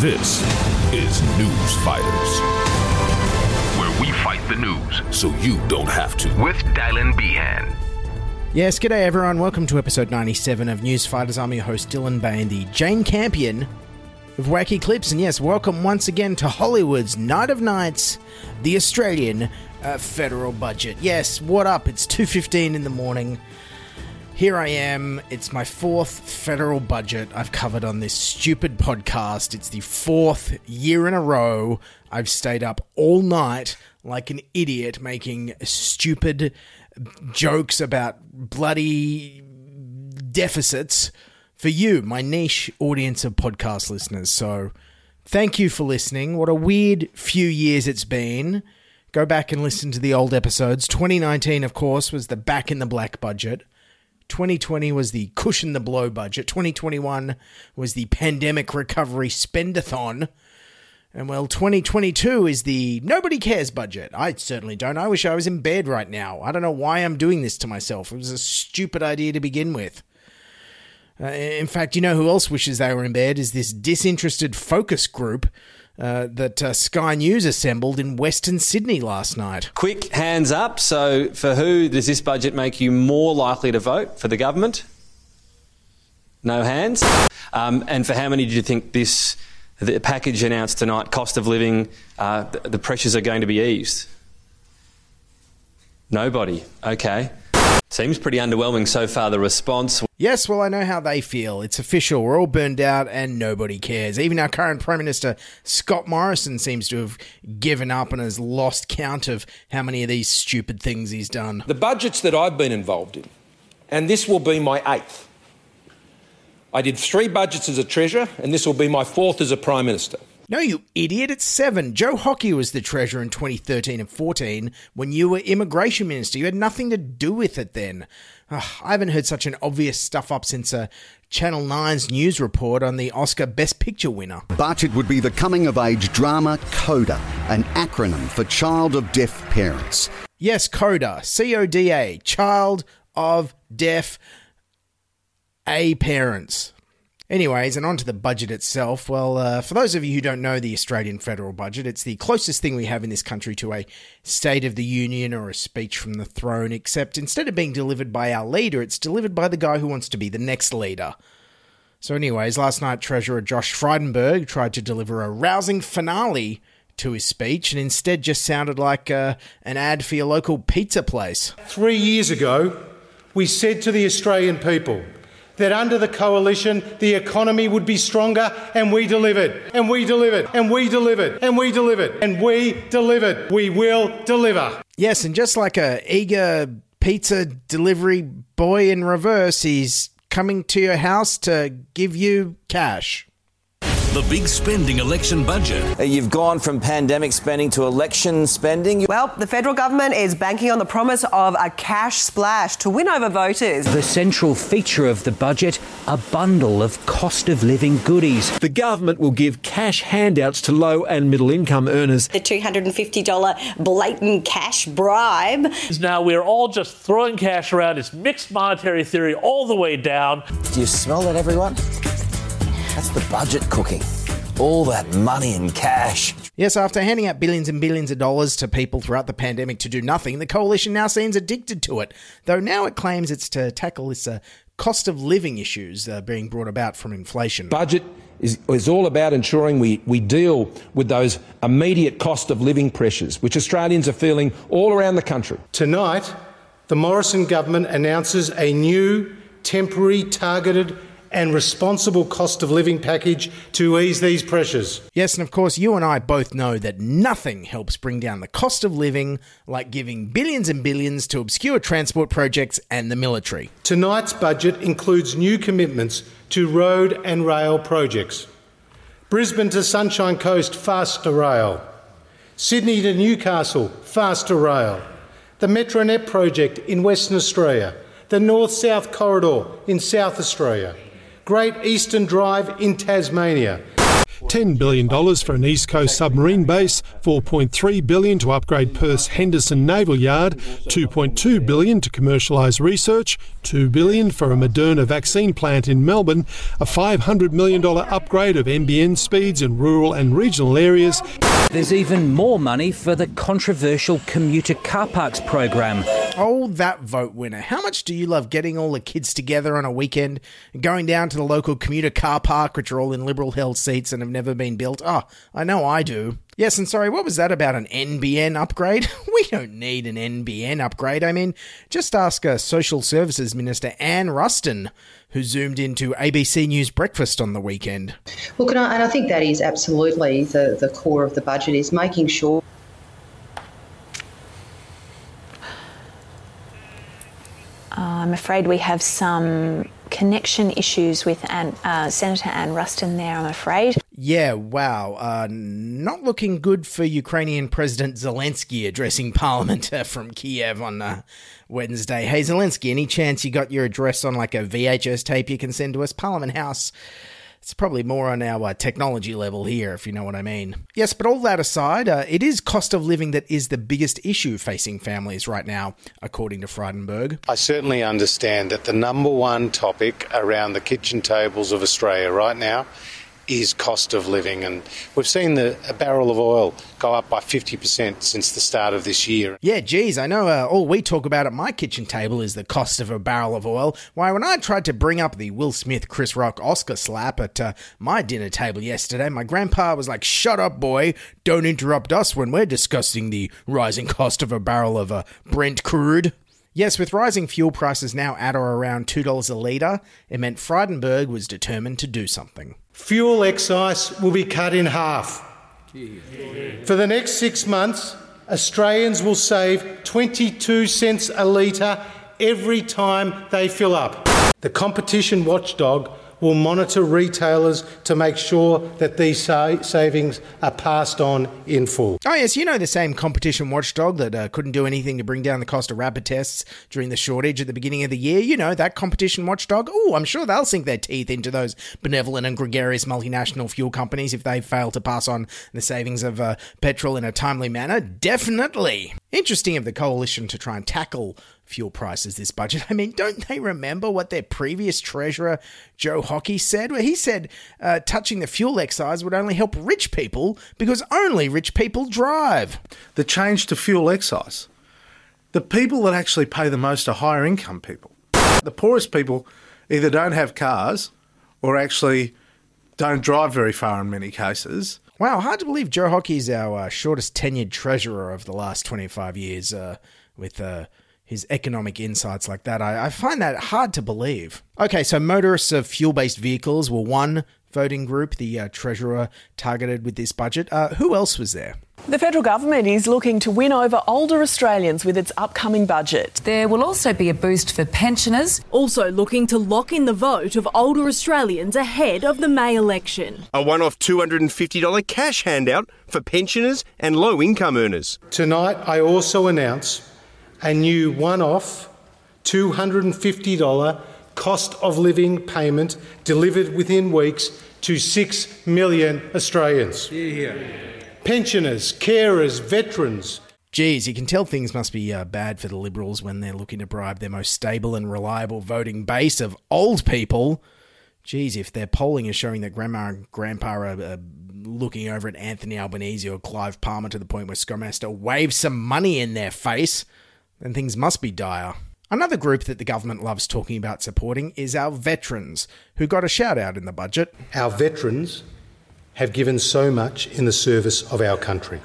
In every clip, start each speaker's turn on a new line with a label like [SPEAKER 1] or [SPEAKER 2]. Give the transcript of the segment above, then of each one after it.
[SPEAKER 1] This is News Fighters,
[SPEAKER 2] where we fight the news
[SPEAKER 1] so you don't have to.
[SPEAKER 2] with Dylan Behan.
[SPEAKER 3] Yes, g'day everyone. Welcome to episode 97 of News Fighters. I'm your host, Dylan Behan, the Jane Campion of Wacky Clips. And yes, welcome once again to Hollywood's Night of Nights, the Australian uh, federal budget. Yes, what up? It's 2.15 in the morning. Here I am. It's my fourth federal budget I've covered on this stupid podcast. It's the fourth year in a row I've stayed up all night like an idiot making stupid jokes about bloody deficits for you, my niche audience of podcast listeners. So thank you for listening. What a weird few years it's been. Go back and listen to the old episodes. 2019, of course, was the back in the black budget. 2020 was the cushion the blow budget. 2021 was the pandemic recovery spendathon. And well, 2022 is the nobody cares budget. I certainly don't. I wish I was in bed right now. I don't know why I'm doing this to myself. It was a stupid idea to begin with. Uh, in fact, you know who else wishes they were in bed is this disinterested focus group uh, that uh, Sky News assembled in Western Sydney last night.
[SPEAKER 4] Quick hands up. So, for who does this budget make you more likely to vote? For the government? No hands. Um, and for how many do you think this the package announced tonight, cost of living, uh, the, the pressures are going to be eased? Nobody. Okay. Seems pretty underwhelming so far. The response.
[SPEAKER 3] Yes, well, I know how they feel. It's official. We're all burned out and nobody cares. Even our current Prime Minister, Scott Morrison, seems to have given up and has lost count of how many of these stupid things he's done.
[SPEAKER 5] The budgets that I've been involved in, and this will be my eighth. I did three budgets as a Treasurer, and this will be my fourth as a Prime Minister.
[SPEAKER 3] No, you idiot, it's seven. Joe Hockey was the Treasurer in 2013 and 14 when you were Immigration Minister. You had nothing to do with it then. Ugh, I haven't heard such an obvious stuff up since uh, Channel 9's news report on the Oscar Best Picture winner.
[SPEAKER 6] But it would be the coming of age drama CODA, an acronym for Child of Deaf Parents.
[SPEAKER 3] Yes, CODA, C O D A, Child of Deaf A Parents. Anyways, and on to the budget itself. Well, uh, for those of you who don't know the Australian federal budget, it's the closest thing we have in this country to a State of the Union or a speech from the throne, except instead of being delivered by our leader, it's delivered by the guy who wants to be the next leader. So, anyways, last night Treasurer Josh Frydenberg tried to deliver a rousing finale to his speech and instead just sounded like uh, an ad for your local pizza place.
[SPEAKER 7] Three years ago, we said to the Australian people that under the coalition, the economy would be stronger, and we delivered, and we delivered, and we delivered, and we delivered, and we delivered. We will deliver.
[SPEAKER 3] Yes, and just like a eager pizza delivery boy in reverse, he's coming to your house to give you cash.
[SPEAKER 1] The big spending election budget.
[SPEAKER 8] You've gone from pandemic spending to election spending.
[SPEAKER 9] Well, the federal government is banking on the promise of a cash splash to win over voters.
[SPEAKER 10] The central feature of the budget a bundle of cost of living goodies.
[SPEAKER 11] The government will give cash handouts to low and middle income earners.
[SPEAKER 12] The $250 blatant cash bribe.
[SPEAKER 13] Now we're all just throwing cash around. It's mixed monetary theory all the way down.
[SPEAKER 8] Do you smell that, everyone? That's the budget cooking. All that money and cash.
[SPEAKER 3] Yes, after handing out billions and billions of dollars to people throughout the pandemic to do nothing, the coalition now seems addicted to it. Though now it claims it's to tackle this uh, cost of living issues uh, being brought about from inflation.
[SPEAKER 5] Budget is, is all about ensuring we, we deal with those immediate cost of living pressures, which Australians are feeling all around the country.
[SPEAKER 7] Tonight, the Morrison government announces a new, temporary, targeted, and responsible cost of living package to ease these pressures.
[SPEAKER 3] Yes, and of course, you and I both know that nothing helps bring down the cost of living like giving billions and billions to obscure transport projects and the military.
[SPEAKER 7] Tonight's budget includes new commitments to road and rail projects. Brisbane to Sunshine Coast, faster rail. Sydney to Newcastle, faster rail. The Metronet project in Western Australia. The North South Corridor in South Australia. Great Eastern Drive in Tasmania.
[SPEAKER 14] $10 billion for an East Coast submarine base, 4.3 billion to upgrade Perth's Henderson Naval Yard, 2.2 billion to commercialise research, 2 billion for a Moderna vaccine plant in Melbourne, a $500 million upgrade of NBN speeds in rural and regional areas.
[SPEAKER 10] There's even more money for the controversial commuter car parks program.
[SPEAKER 3] Oh, that vote winner. How much do you love getting all the kids together on a weekend and going down to the local commuter car park, which are all in liberal held seats and have never been built? Oh, I know I do. Yes, and sorry, what was that about an NBN upgrade? We don't need an NBN upgrade. I mean, just ask uh, Social Services Minister Anne Ruston, who zoomed into ABC News Breakfast on the weekend.
[SPEAKER 15] Look, and I, and I think that is absolutely the, the core of the budget is making sure.
[SPEAKER 16] Uh, I'm afraid we have some connection issues with Anne, uh, Senator Anne Ruston there, I'm afraid.
[SPEAKER 3] Yeah, wow. Uh, not looking good for Ukrainian President Zelensky addressing Parliament uh, from Kiev on uh, Wednesday. Hey, Zelensky, any chance you got your address on like a VHS tape you can send to us? Parliament House. It's probably more on our uh, technology level here, if you know what I mean. Yes, but all that aside, uh, it is cost of living that is the biggest issue facing families right now, according to Frydenberg.
[SPEAKER 17] I certainly understand that the number one topic around the kitchen tables of Australia right now is cost of living. And we've seen the a barrel of oil go up by 50% since the start of this year.
[SPEAKER 3] Yeah, geez, I know uh, all we talk about at my kitchen table is the cost of a barrel of oil. Why, when I tried to bring up the Will Smith Chris Rock Oscar slap at uh, my dinner table yesterday, my grandpa was like, Shut up, boy, don't interrupt us when we're discussing the rising cost of a barrel of uh, Brent crude. Yes, with rising fuel prices now at or around $2 a litre, it meant Frydenberg was determined to do something.
[SPEAKER 7] Fuel excise will be cut in half. For the next six months, Australians will save 22 cents a litre every time they fill up. The competition watchdog will monitor retailers to make sure that these sa- savings are passed on in full.
[SPEAKER 3] Oh, yes, you know the same competition watchdog that uh, couldn't do anything to bring down the cost of rapid tests during the shortage at the beginning of the year. You know, that competition watchdog. Oh, I'm sure they'll sink their teeth into those benevolent and gregarious multinational fuel companies if they fail to pass on the savings of uh, petrol in a timely manner. Definitely. Interesting of the coalition to try and tackle fuel prices this budget. I mean, don't they remember what their previous treasurer, Joe Hockey, said? Where he said uh, touching the fuel excise would only help rich people because only rich people drive.
[SPEAKER 18] The change to fuel excise. The people that actually pay the most are higher income people. The poorest people either don't have cars or actually don't drive very far in many cases.
[SPEAKER 3] Wow, hard to believe Joe Hockey's our uh, shortest tenured treasurer of the last 25 years uh, with uh, his economic insights like that. I, I, find that hard to believe. Okay, so motorists of fuel based vehicles were one, voting group, the uh, Treasurer targeted with this budget. Uh, who else was there?
[SPEAKER 19] The federal government is looking to win over older Australians with its upcoming budget.
[SPEAKER 20] There will also be a boost for pensioners.
[SPEAKER 21] Also looking to lock in the vote of older Australians ahead of the May election.
[SPEAKER 22] A one off $250 cash handout for pensioners and low income earners.
[SPEAKER 7] Tonight, I also announce a new one off $250 cost of living payment delivered within weeks to 6 million Australians. Pensioners, carers, veterans.
[SPEAKER 3] Geez, you can tell things must be uh, bad for the Liberals when they're looking to bribe their most stable and reliable voting base of old people. Geez, if their polling is showing that grandma and grandpa are uh, looking over at Anthony Albanese or Clive Palmer to the point where ScoMo has to some money in their face, then things must be dire. Another group that the government loves talking about supporting is our veterans, who got a shout out in the budget.
[SPEAKER 7] Our veterans have given so much in the service of our country.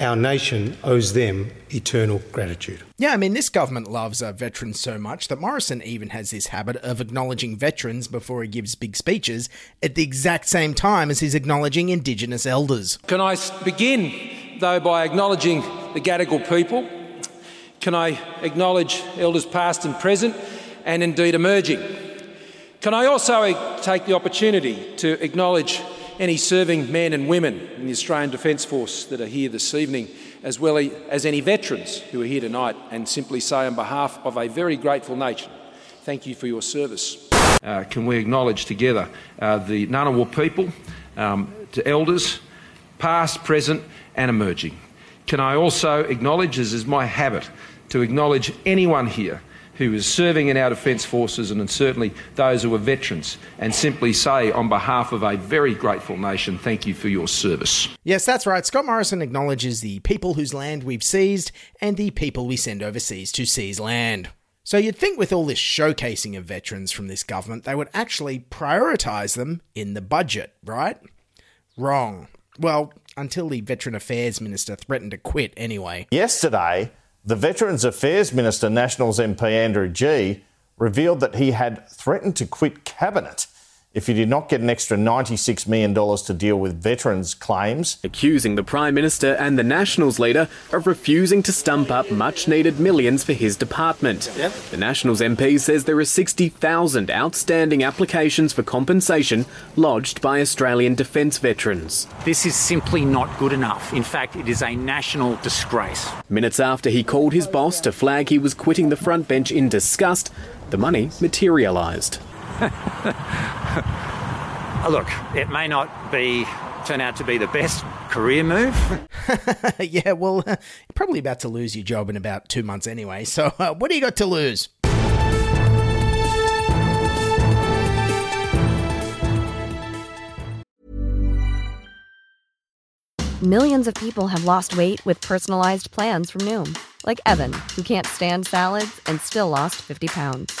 [SPEAKER 7] Our nation owes them eternal gratitude.
[SPEAKER 3] Yeah, I mean, this government loves uh, veterans so much that Morrison even has this habit of acknowledging veterans before he gives big speeches at the exact same time as he's acknowledging Indigenous elders.
[SPEAKER 5] Can I begin, though, by acknowledging the Gadigal people? Can I acknowledge elders past and present and indeed emerging? Can I also take the opportunity to acknowledge any serving men and women in the Australian Defence Force that are here this evening, as well as any veterans who are here tonight, and simply say on behalf of a very grateful nation, thank you for your service. Uh, can we acknowledge together uh, the Ngunnawal people, um, to elders, past, present, and emerging? Can I also acknowledge, as is my habit, to acknowledge anyone here who is serving in our Defence Forces and certainly those who are veterans and simply say, on behalf of a very grateful nation, thank you for your service.
[SPEAKER 3] Yes, that's right. Scott Morrison acknowledges the people whose land we've seized and the people we send overseas to seize land. So you'd think with all this showcasing of veterans from this government, they would actually prioritise them in the budget, right? Wrong. Well, until the Veteran Affairs Minister threatened to quit anyway.
[SPEAKER 23] Yesterday, the Veterans Affairs Minister, Nationals MP Andrew Gee, revealed that he had threatened to quit Cabinet if he did not get an extra $96 million to deal with veterans' claims.
[SPEAKER 24] Accusing the Prime Minister and the Nationals leader of refusing to stump up much needed millions for his department. Yep. The Nationals MP says there are 60,000 outstanding applications for compensation lodged by Australian defence veterans.
[SPEAKER 25] This is simply not good enough. In fact, it is a national disgrace.
[SPEAKER 24] Minutes after he called his boss to flag he was quitting the front bench in disgust, the money materialised.
[SPEAKER 25] Look, it may not be turn out to be the best career move.
[SPEAKER 3] yeah, well, uh, you're probably about to lose your job in about two months anyway. So, uh, what do you got to lose?
[SPEAKER 26] Millions of people have lost weight with personalized plans from Noom, like Evan, who can't stand salads and still lost 50 pounds.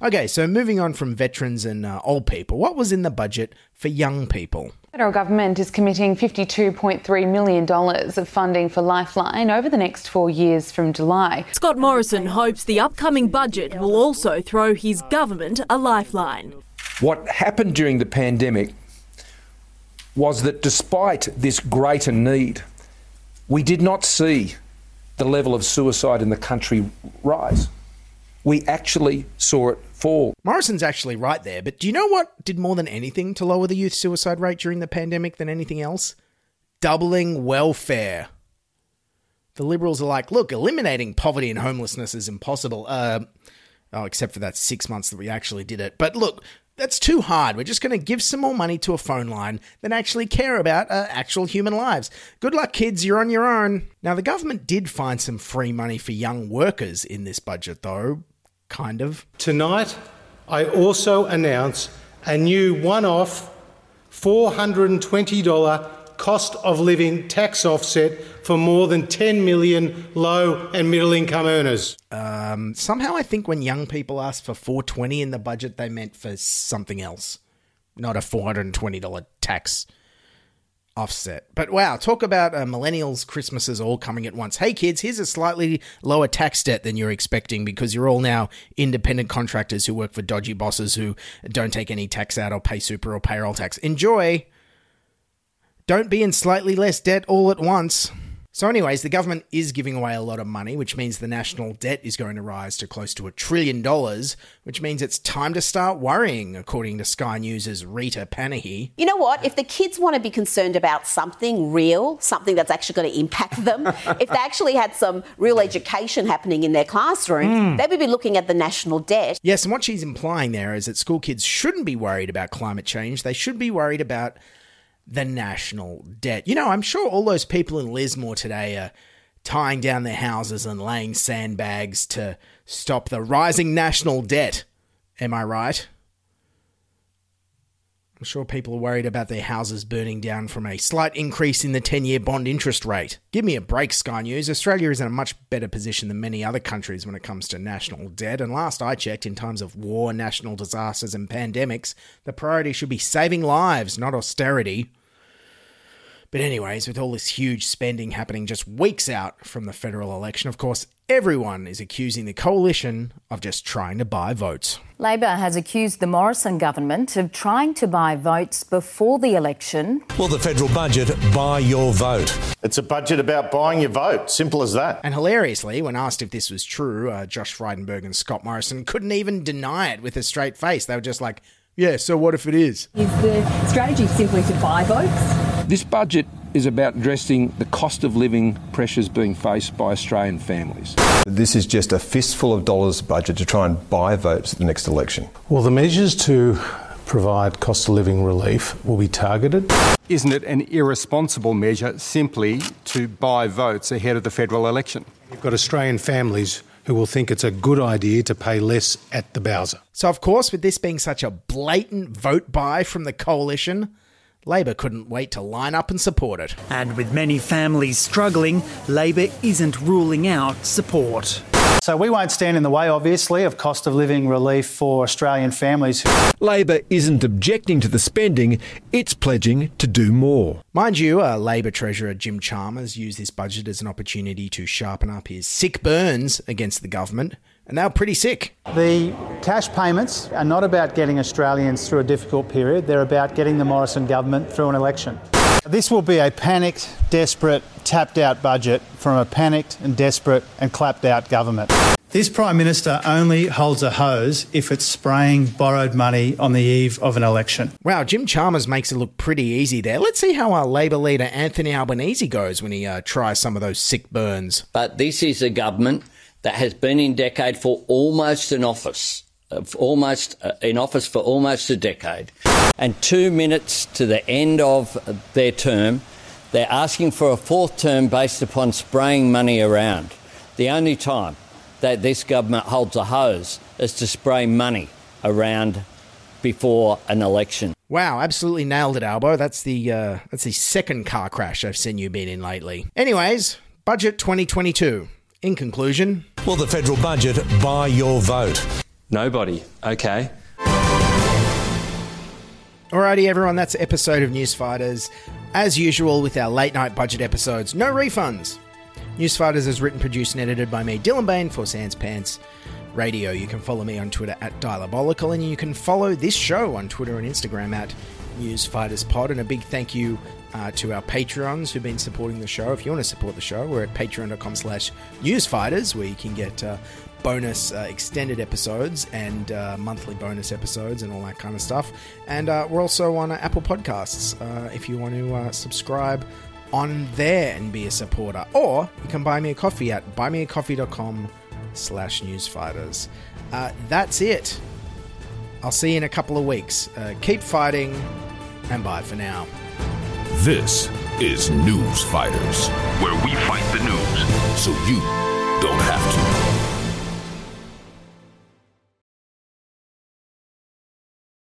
[SPEAKER 3] Okay, so moving on from veterans and uh, old people, what was in the budget for young people?
[SPEAKER 27] The federal government is committing $52.3 million of funding for Lifeline over the next four years from July.
[SPEAKER 21] Scott Morrison hopes the upcoming budget will also throw his government a lifeline.
[SPEAKER 5] What happened during the pandemic was that despite this greater need, we did not see the level of suicide in the country rise. We actually saw it fall.
[SPEAKER 3] Morrison's actually right there, but do you know what did more than anything to lower the youth suicide rate during the pandemic than anything else? Doubling welfare. The Liberals are like, look, eliminating poverty and homelessness is impossible. Uh, oh, except for that six months that we actually did it. But look, that's too hard. We're just going to give some more money to a phone line than actually care about uh, actual human lives. Good luck, kids. You're on your own. Now, the government did find some free money for young workers in this budget, though. Kind of.
[SPEAKER 7] Tonight, I also announce a new one off $420 cost of living tax offset for more than 10 million low and middle income earners.
[SPEAKER 3] Um, somehow, I think when young people asked for 420 in the budget, they meant for something else, not a $420 tax offset. But wow, talk about uh, millennials' Christmases all coming at once. Hey kids, here's a slightly lower tax debt than you're expecting because you're all now independent contractors who work for dodgy bosses who don't take any tax out or pay super or payroll tax. Enjoy. Don't be in slightly less debt all at once. So, anyways, the government is giving away a lot of money, which means the national debt is going to rise to close to a trillion dollars, which means it's time to start worrying, according to Sky News' Rita Panahi.
[SPEAKER 28] You know what? If the kids want to be concerned about something real, something that's actually going to impact them, if they actually had some real education happening in their classroom,
[SPEAKER 3] Mm.
[SPEAKER 28] they would be looking at the national debt.
[SPEAKER 3] Yes, and what she's implying there is that school kids shouldn't be worried about climate change. They should be worried about the national debt. You know, I'm sure all those people in Lismore today are tying down their houses and laying sandbags to stop the rising national debt. Am I right? I'm sure people are worried about their houses burning down from a slight increase in the 10 year bond interest rate. Give me a break, Sky News. Australia is in a much better position than many other countries when it comes to national debt. And last I checked, in times of war, national disasters, and pandemics, the priority should be saving lives, not austerity. But, anyways, with all this huge spending happening just weeks out from the federal election, of course, everyone is accusing the coalition of just trying to buy votes.
[SPEAKER 29] Labor has accused the Morrison government of trying to buy votes before the election.
[SPEAKER 23] Will the federal budget buy your vote? It's a budget about buying your vote. Simple as that.
[SPEAKER 3] And hilariously, when asked if this was true, uh, Josh Frydenberg and Scott Morrison couldn't even deny it with a straight face. They were just like, yeah, so what if it is?
[SPEAKER 30] Is the strategy simply to buy votes?
[SPEAKER 5] This budget is about addressing the cost of living pressures being faced by Australian families.
[SPEAKER 31] This is just a fistful of dollars budget to try and buy votes at the next election.
[SPEAKER 7] Well, the measures to provide cost of living relief will be targeted.
[SPEAKER 32] Isn't it an irresponsible measure simply to buy votes ahead of the federal election?
[SPEAKER 7] You've got Australian families who will think it's a good idea to pay less at the Bowser.
[SPEAKER 3] So, of course, with this being such a blatant vote buy from the coalition, Labor couldn't wait to line up and support it.
[SPEAKER 33] And with many families struggling, Labor isn't ruling out support.
[SPEAKER 34] So we won't stand in the way, obviously, of cost of living relief for Australian families.
[SPEAKER 35] Labor isn't objecting to the spending, it's pledging to do more.
[SPEAKER 3] Mind you, uh, Labor Treasurer Jim Chalmers used this budget as an opportunity to sharpen up his sick burns against the government, and they were pretty sick.
[SPEAKER 34] The cash payments are not about getting Australians through a difficult period, they're about getting the Morrison government through an election. This will be a panicked, desperate, tapped out budget from a panicked and desperate and clapped out government. This Prime Minister only holds a hose if it's spraying borrowed money on the eve of an election.
[SPEAKER 3] Wow, Jim Chalmers makes it look pretty easy there. Let's see how our Labor leader Anthony Albanese goes when he uh, tries some of those sick burns.
[SPEAKER 36] But this is a government that has been in decade for almost an office, uh, almost uh, in office for almost a decade. And two minutes to the end of their term, they're asking for a fourth term based upon spraying money around. The only time that this government holds a hose is to spray money around before an election.
[SPEAKER 3] Wow, absolutely nailed it, Albo. That's the uh, that's the second car crash I've seen you been in lately. Anyways, budget 2022. In conclusion,
[SPEAKER 23] Will the federal budget buy your vote?
[SPEAKER 37] Nobody. Okay.
[SPEAKER 3] Alrighty, everyone, that's episode of Newsfighters. As usual with our late night budget episodes, no refunds. Newsfighters is written, produced, and edited by me, Dylan Behan, for Sans Pants Radio. You can follow me on Twitter at Diabolical, and you can follow this show on Twitter and Instagram at NewsFightersPod. And a big thank you uh, to our Patreons who've been supporting the show. If you want to support the show, we're at patreon.com slash newsfighters, where you can get uh, bonus uh, extended episodes and uh, monthly bonus episodes and all that kind of stuff. And uh, we're also on uh, Apple Podcasts if you want to subscribe on there and be a supporter. Or you can buy me a coffee at buymeacoffee.com slash newsfighters. That's it. I'll see you in a couple of weeks. Keep fighting and bye for now.
[SPEAKER 38] This is News Fighters, where we fight the news so you don't have to.